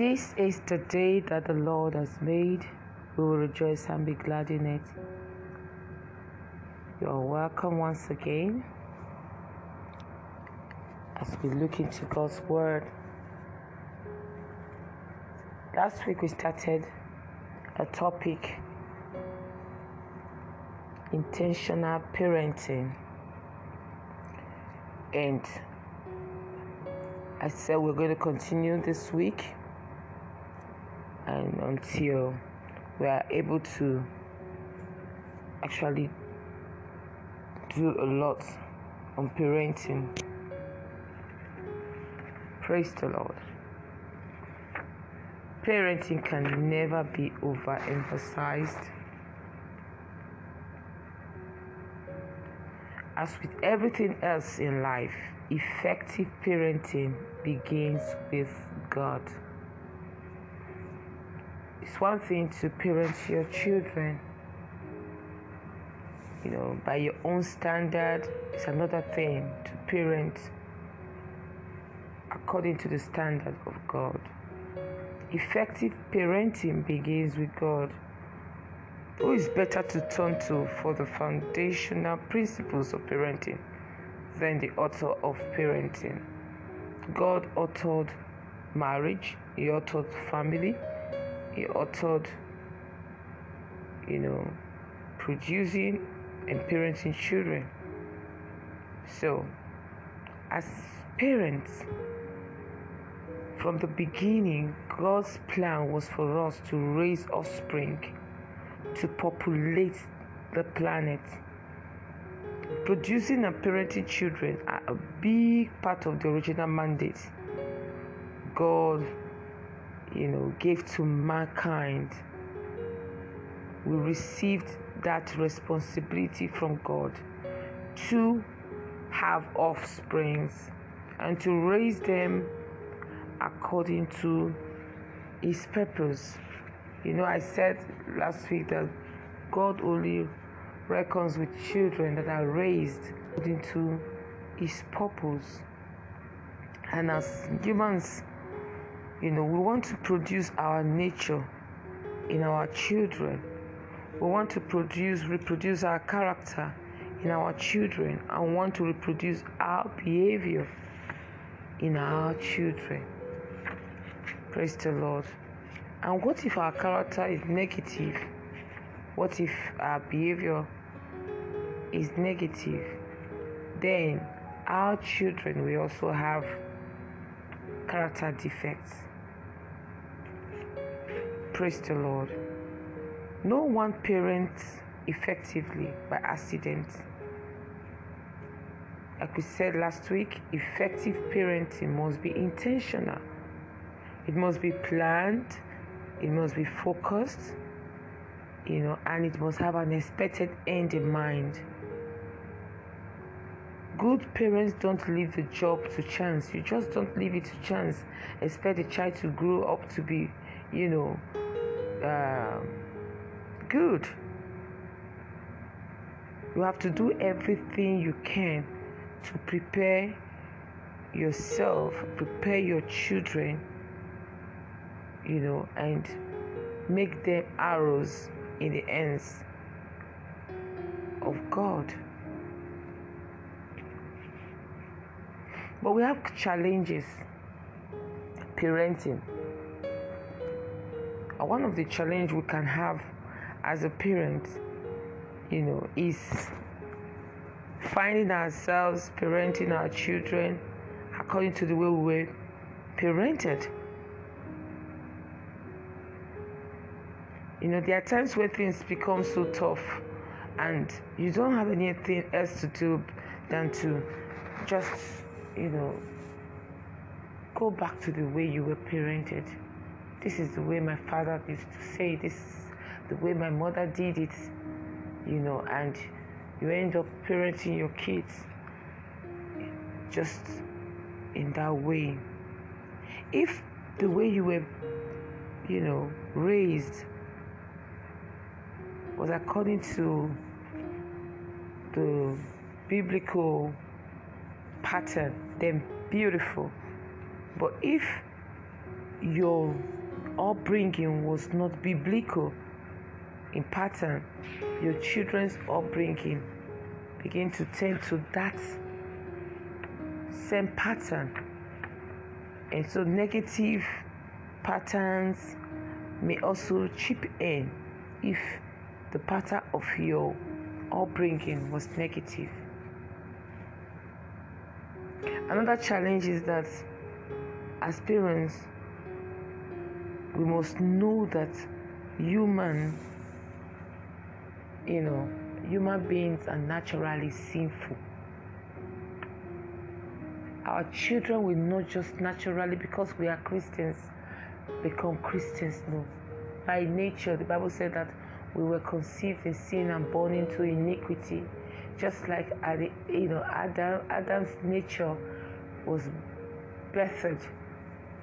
This is the day that the Lord has made. We will rejoice and be glad in it. You are welcome once again as we look into God's Word. Last week we started a topic intentional parenting, and I said we're going to continue this week and until we are able to actually do a lot on parenting. Praise the Lord. Parenting can never be overemphasized. As with everything else in life, effective parenting begins with God. It's one thing to parent your children, you know, by your own standard. It's another thing to parent according to the standard of God. Effective parenting begins with God. Who is better to turn to for the foundational principles of parenting than the author of parenting? God authored marriage, He authored family, He authored, you know, producing and parenting children. So, as parents, from the beginning, God's plan was for us to raise offspring to populate the planet. Producing and parenting children are a big part of the original mandate God, you know, gave to mankind. We received that responsibility from God to have offsprings and to raise them according to His purpose. You know, I said last week that God only reckons with children that are raised according to His purpose. And as humans, you know, we want to produce our nature in our children. We want to produce, reproduce our character in our children and want to reproduce our behavior in our children. Praise the Lord. And what if our character is negative? What if our behavior is negative? Then our children will also have character defects. Praise the Lord. No one parents effectively by accident. Like we said last week, effective parenting must be intentional. It must be planned, it must be focused, you know, and it must have an expected end in mind. Good parents don't leave the job to chance. You just don't leave it to chance. Expect the child to grow up to be, you know, uh, good. You have to do everything you can to prepare yourself, prepare your children, you know, and make them arrows in the hands of God. But we have challenges parenting. One of the challenge we can have as a parent, you know, is finding ourselves parenting our children according to the way we were parented. You know, there are times where things become so tough and you don't have anything else to do than to just, you know, go back to the way you were parented. This is the way my father used to say, this is the way my mother did it, you know, and you end up parenting your kids just in that way. If the way you were, you know, raised was according to the biblical pattern, then beautiful. But if your upbringing was not biblical in pattern, your children's upbringing begin to tend to that same pattern. And so negative patterns may also chip in if the pattern of your upbringing was negative. Another challenge is that as parents, we must know that human, you know, human beings are naturally sinful. Our children will not just naturally, because we are Christians, become Christians. No. By nature, the Bible said that we were conceived in sin and born into iniquity. Just like you know, Adam, Adam's nature was birthed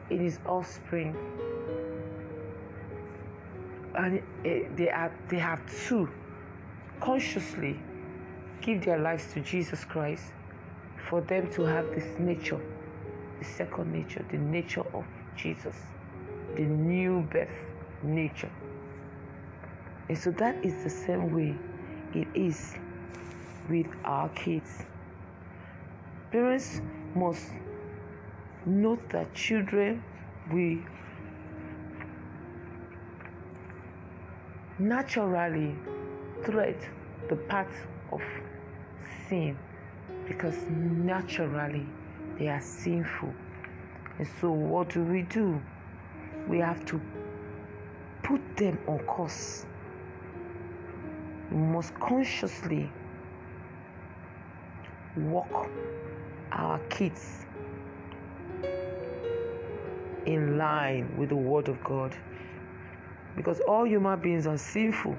in his offspring, and eh, they are they have to consciously give their lives to Jesus Christ for them to have this nature, the second nature, the nature of Jesus, the new birth nature. And so that is the same way it is with our kids. Parents must note that children will naturally tread the path of sin because naturally they are sinful. And so, what do we do? We have to put them on course. We must consciously walk our kids in line with the Word of God. Because all human beings are sinful.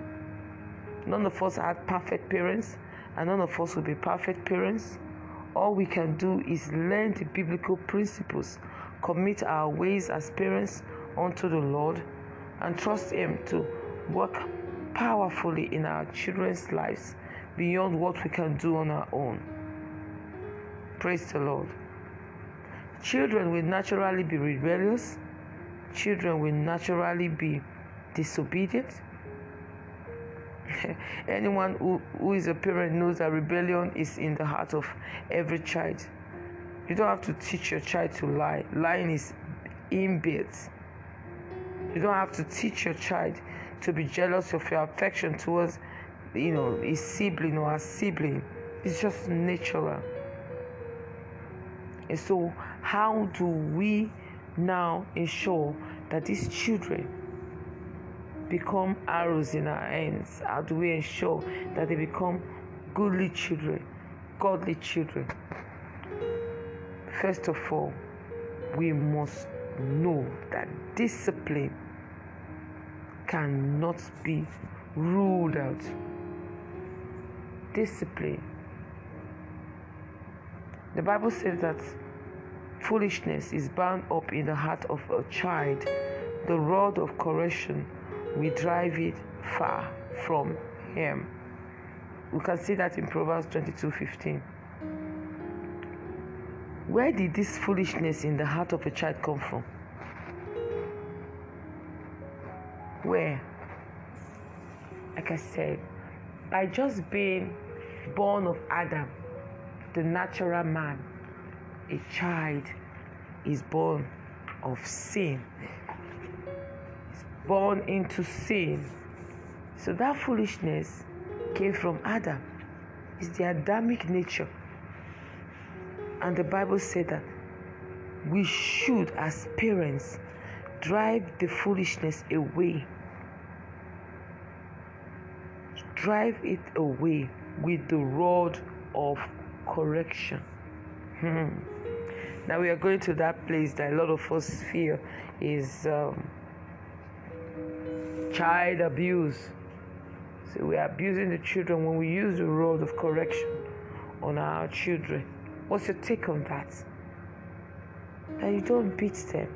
None of us had perfect parents, and none of us will be perfect parents. All we can do is learn the biblical principles, commit our ways as parents unto the Lord, and trust Him to work powerfully in our children's lives beyond what we can do on our own. Praise the Lord. Children will naturally be rebellious. Children will naturally be disobedient. Anyone who, who is a parent knows that rebellion is in the heart of every child. You don't have to teach your child to lie. Lying is inbuilt. You don't have to teach your child to be jealous of your affection towards, you know, his sibling or her sibling. It's just natural. And so, how do we now ensure that these children become arrows in our hands? How do we ensure that they become goodly children, godly children? First of all, we must know that discipline cannot be ruled out. Discipline the Bible says that foolishness is bound up in the heart of a child. The rod of correction will drive it far from him. We can see that in Proverbs 22 15. Where did this foolishness in the heart of a child come from? Where? Like I said, by just being born of Adam, the natural man, a child is born of sin, born into sin. So that foolishness came from Adam. It's the Adamic nature. And the Bible said that we should, as parents, drive the foolishness away. Drive it away with the rod of correction. Hmm. Now we are going to that place that a lot of us feel is um, child abuse. So we are abusing the children when we use the rod of correction on our children. What's your take on that? That you don't beat them,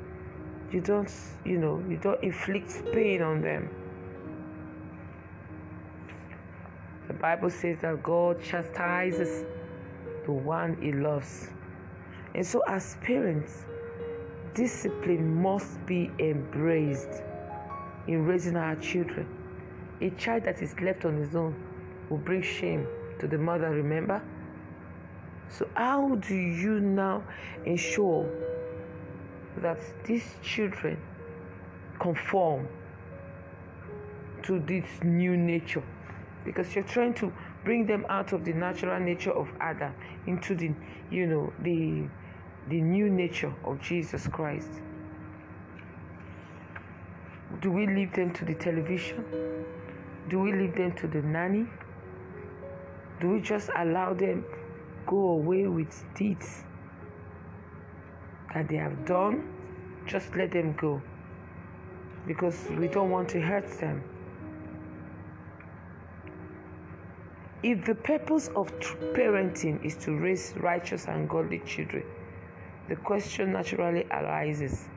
you don't, you know, you don't inflict pain on them. The Bible says that God chastises the one he loves. And so, as parents, discipline must be embraced in raising our children. A child that is left on his own will bring shame to the mother, remember? So, how do you now ensure that these children conform to this new nature? Because you're trying to bring them out of the natural nature of Adam into the, you know, the the new nature of Jesus Christ. Do we leave them to the television? Do we leave them to the nanny? Do we just allow them go away with deeds that they have done? Just let them go because we don't want to hurt them. If the purpose of parenting is to raise righteous and godly children, the question naturally arises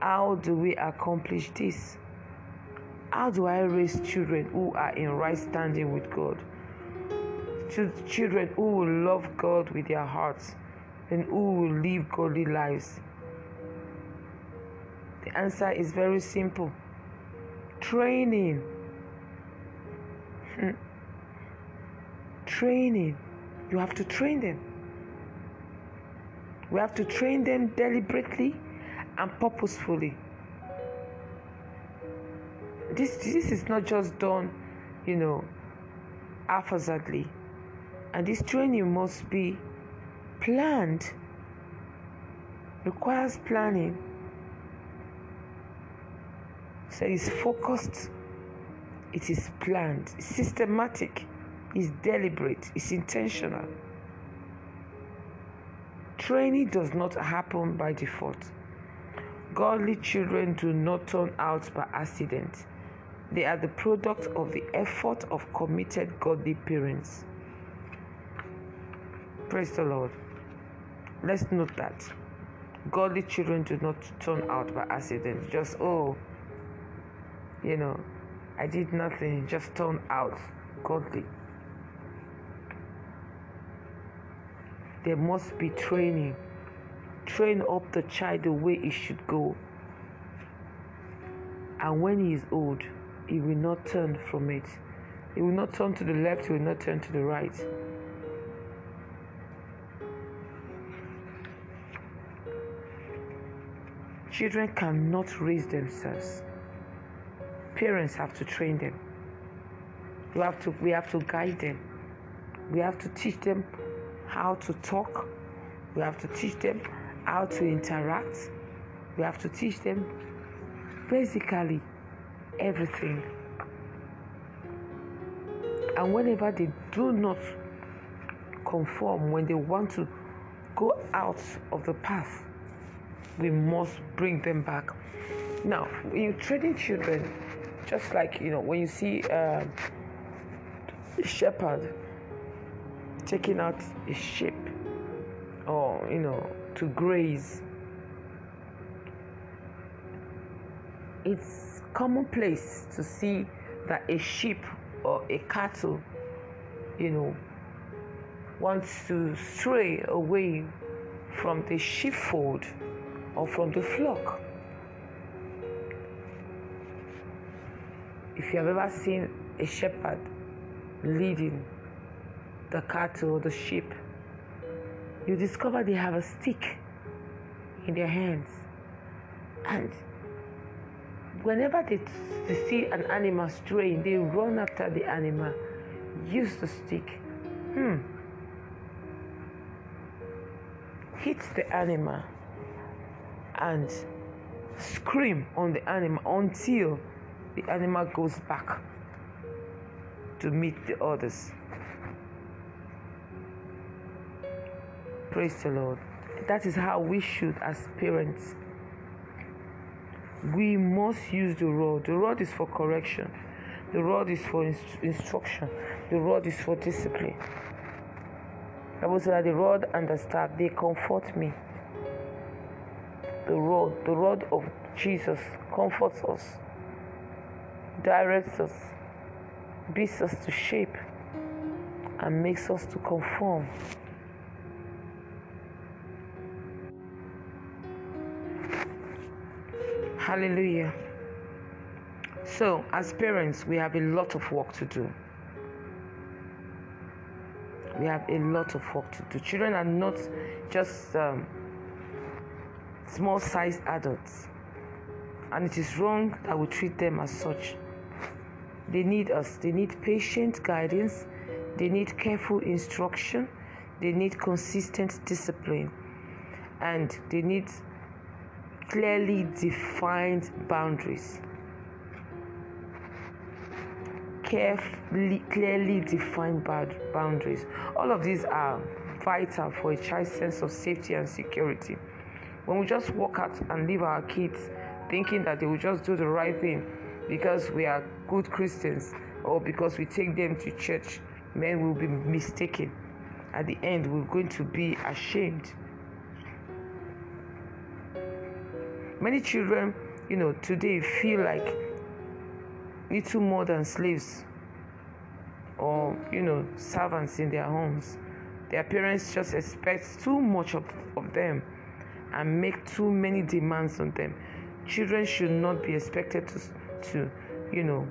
how do we accomplish this? How do I raise children who are in right standing with God? Children who will love God with their hearts and who will live godly lives? The answer is very simple training. Hmm. Training. You have to train them. We have to train them deliberately and purposefully. This, this is not just done, you know, haphazardly. And this training must be planned, requires planning. So it's focused, it is planned, it's systematic, it's deliberate, it's intentional. Training does not happen by default. Godly children do not turn out by accident. They are the product of the effort of committed godly parents. Praise the Lord. Let's note that godly children do not turn out by accident. Just, oh, you know, I did nothing, just turn out godly. there must be training. Train up the child the way he should go. And when he is old, he will not turn from it. He will not turn to the left, he will not turn to the right. Children cannot raise themselves. Parents have to train them. We have to, we have to guide them. We have to teach them how to talk. We have to teach them how to interact. We have to teach them basically everything. And whenever they do not conform, when they want to go out of the path, we must bring them back. Now, when you're training children, just like you know, when you see uh, a shepherd taking out a sheep or you know to graze it's commonplace to see that a sheep or a cattle you know wants to stray away from the sheepfold or from the flock if you have ever seen a shepherd leading the cattle, or the sheep, you discover they have a stick in their hands. And whenever they, they see an animal straying, they run after the animal, use the stick, hmm, hit the animal, and scream on the animal until the animal goes back to meet the others. Praise the Lord. That is how we should, as parents. We must use the rod. The rod is for correction, the rod is for inst- instruction, the rod is for discipline. I was that the rod and the staff they comfort me. The rod, the rod of Jesus comforts us, directs us, beats us to shape, and makes us to conform. Hallelujah. So, as parents, we have a lot of work to do. We have a lot of work to do. Children are not just um, small sized adults, and it is wrong that we treat them as such. They need us, they need patient guidance, they need careful instruction, they need consistent discipline, and they need clearly defined boundaries. Carefully, clearly defined boundaries. All of these are vital for a child's sense of safety and security. When we just walk out and leave our kids thinking that they will just do the right thing because we are good Christians or because we take them to church, men will be mistaken. At the end, we're going to be ashamed Many children, you know, today feel like little more than slaves or, you know, servants in their homes. Their parents just expect too much of, of them and make too many demands on them. Children should not be expected to, to you know,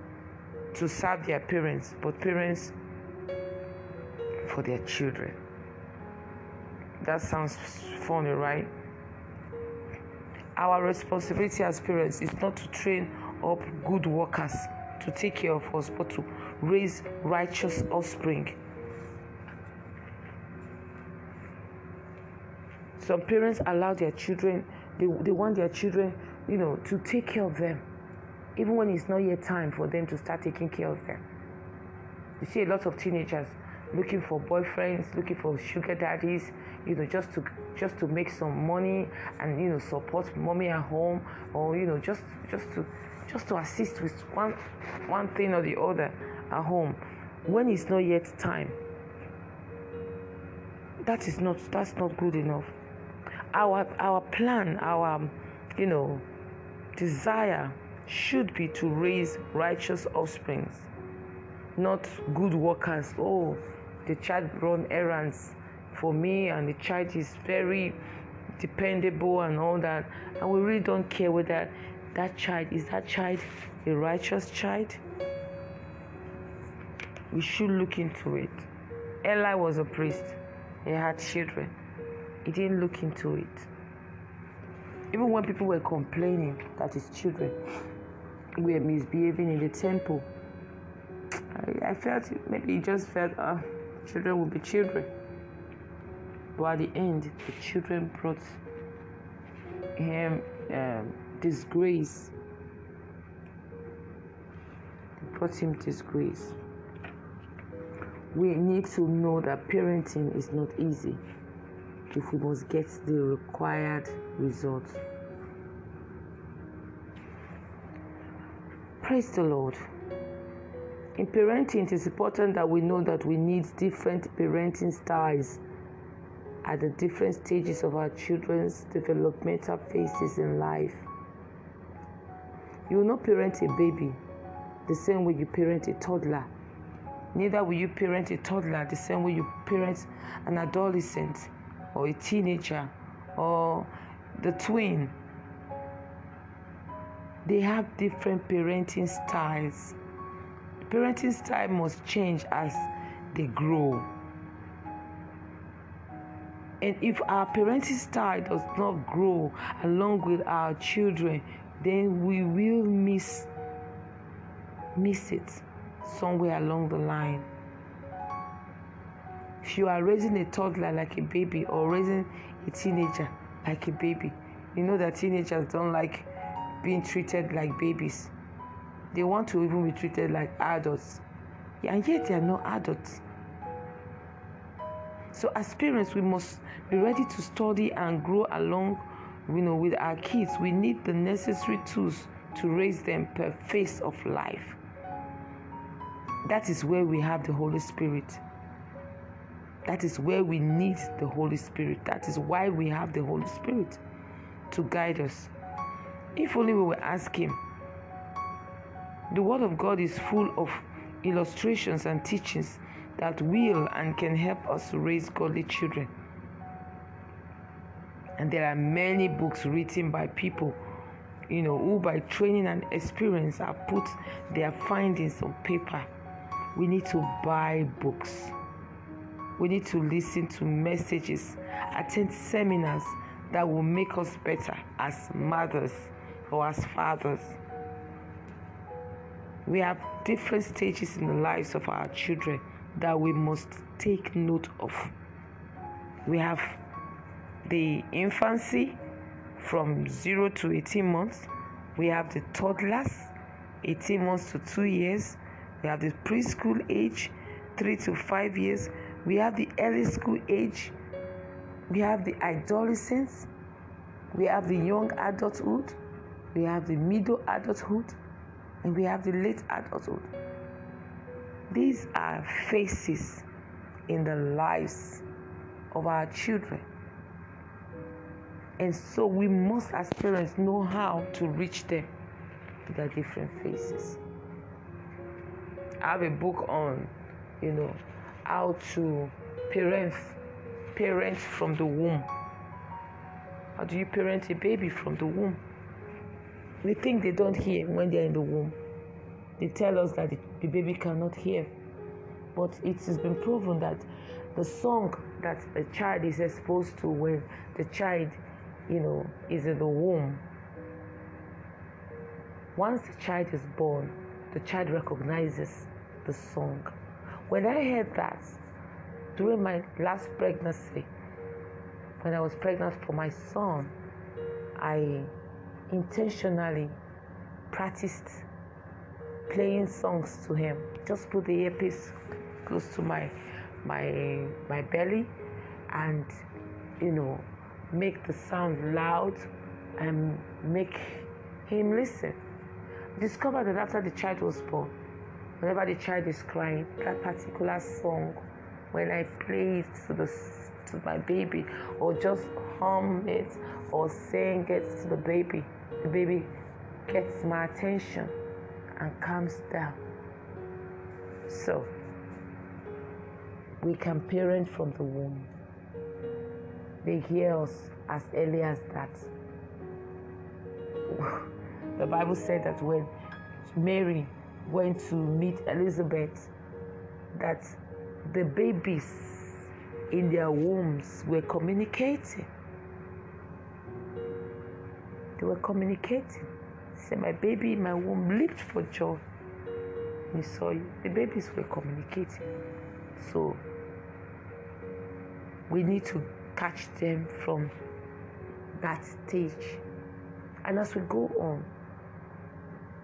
to serve their parents, but parents for their children. That sounds funny, right? Our responsibility as parents is not to train up good workers to take care of us, but to raise righteous offspring. Some parents allow their children, they, they want their children, you know, to take care of them, even when it's not yet time for them to start taking care of them. You see a lot of teenagers looking for boyfriends, looking for sugar daddies, you know, just to just to make some money and you know support mommy at home, or you know just just to just to assist with one one thing or the other at home when it's not yet time. That is not that's not good enough. Our our plan, our you know desire should be to raise righteous offsprings, not good workers. Oh, the child run errands for me and the child is very dependable and all that. And we really don't care whether that child is that child a righteous child? We should look into it. Eli was a priest. He had children. He didn't look into it. Even when people were complaining that his children were misbehaving in the temple i, I felt maybe he just felt uh, children will be children but at the end, the children brought him um, disgrace. They brought him disgrace. We need to know that parenting is not easy if we must get the required results. Praise the Lord. In parenting, it is important that we know that we need different parenting styles at the different stages of our children's developmental phases in life. You will not parent a baby the same way you parent a toddler. Neither will you parent a toddler the same way you parent an adolescent or a teenager or the twin. They have different parenting styles. The parenting style must change as they grow. And if our parenting style does not grow along with our children, then we will miss miss it somewhere along the line. If you are raising a toddler like a baby or raising a teenager like a baby, you know that teenagers don't like being treated like babies. They want to even be treated like adults. And yet they are not adults. So as parents, we must be ready to study and grow along you know, with our kids. We need the necessary tools to raise them per phase of life. That is where we have the Holy Spirit. That is where we need the Holy Spirit. That is why we have the Holy Spirit to guide us. If only we will ask Him. The Word of God is full of illustrations and teachings that will and can help us raise godly children. And there are many books written by people you know, who by training and experience have put their findings on paper. We need to buy books. We need to listen to messages, attend seminars that will make us better as mothers or as fathers. We have different stages in the lives of our children that we must take note of. We have the infancy from 0 to 18 months. We have the toddlers, 18 months to 2 years. We have the preschool age, 3 to 5 years. We have the early school age. We have the adolescence. We have the young adulthood. We have the middle adulthood. And we have the late adulthood. These are faces in the lives of our children. And so we must, as parents, know how to reach them in their different faces. I have a book on, you know, how to parent parent from the womb. How do you parent a baby from the womb? We think they don't hear when they're in the womb. They tell us that the baby cannot hear. But it has been proven that the song that a child is exposed to when the child, you know, is in the womb, once the child is born, the child recognizes the song. When I heard that during my last pregnancy, when I was pregnant for my son, I intentionally practiced playing songs to him. Just put the earpiece close to my my my belly and you know make the sound loud and make him listen. Discover that after the child was born, whenever the child is crying, that particular song, when I play it to the to my baby or just hum it or sing it to the baby, the baby gets my attention and calms down. So we can parent from the womb. They hear us as early as that. the Bible said that when Mary went to meet Elizabeth, that the babies in their wombs were communicating. They were communicating. Say, my baby in my womb leaped for joy. We saw you. The babies were communicating. So we need to catch them from that stage. And as we go on,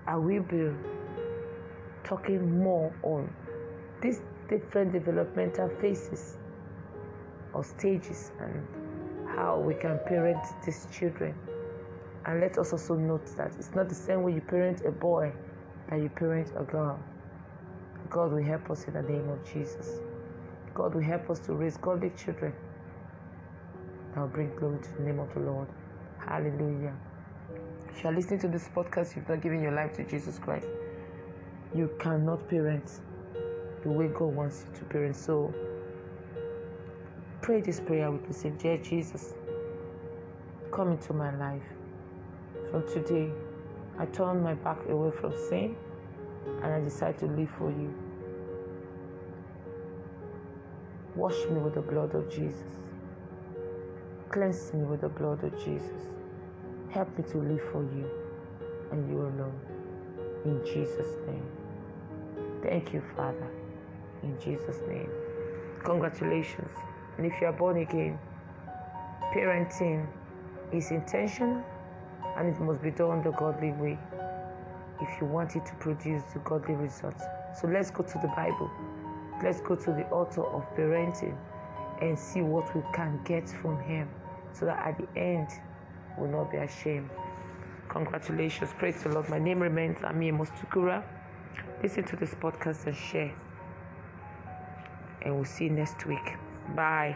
I will be talking more on these different developmental phases or stages and how we can parent these children. And let us also note that it's not the same way you parent a boy that you parent a girl. God will help us in the name of Jesus. God will help us to raise godly children that will bring glory to the name of the Lord. Hallelujah. If you are listening to this podcast, you've not given your life to Jesus Christ. You cannot parent the way God wants you to parent. So pray this prayer with me. Say, Dear Jesus, come into my life. From today, I turn my back away from sin and I decide to live for you. Wash me with the blood of Jesus. Cleanse me with the blood of Jesus. Help me to live for you and you alone. In Jesus' name. Thank you, Father. In Jesus' name. Congratulations. And if you are born again, parenting is intentional and it must be done the godly way if you want it to produce the godly results. So let's go to the Bible. Let's go to the author of parenting and see what we can get from him so that at the end we'll not be ashamed. Congratulations. Praise the Lord. My name remains Ami Mostukura. Listen to this podcast and share. And we'll see you next week. Bye.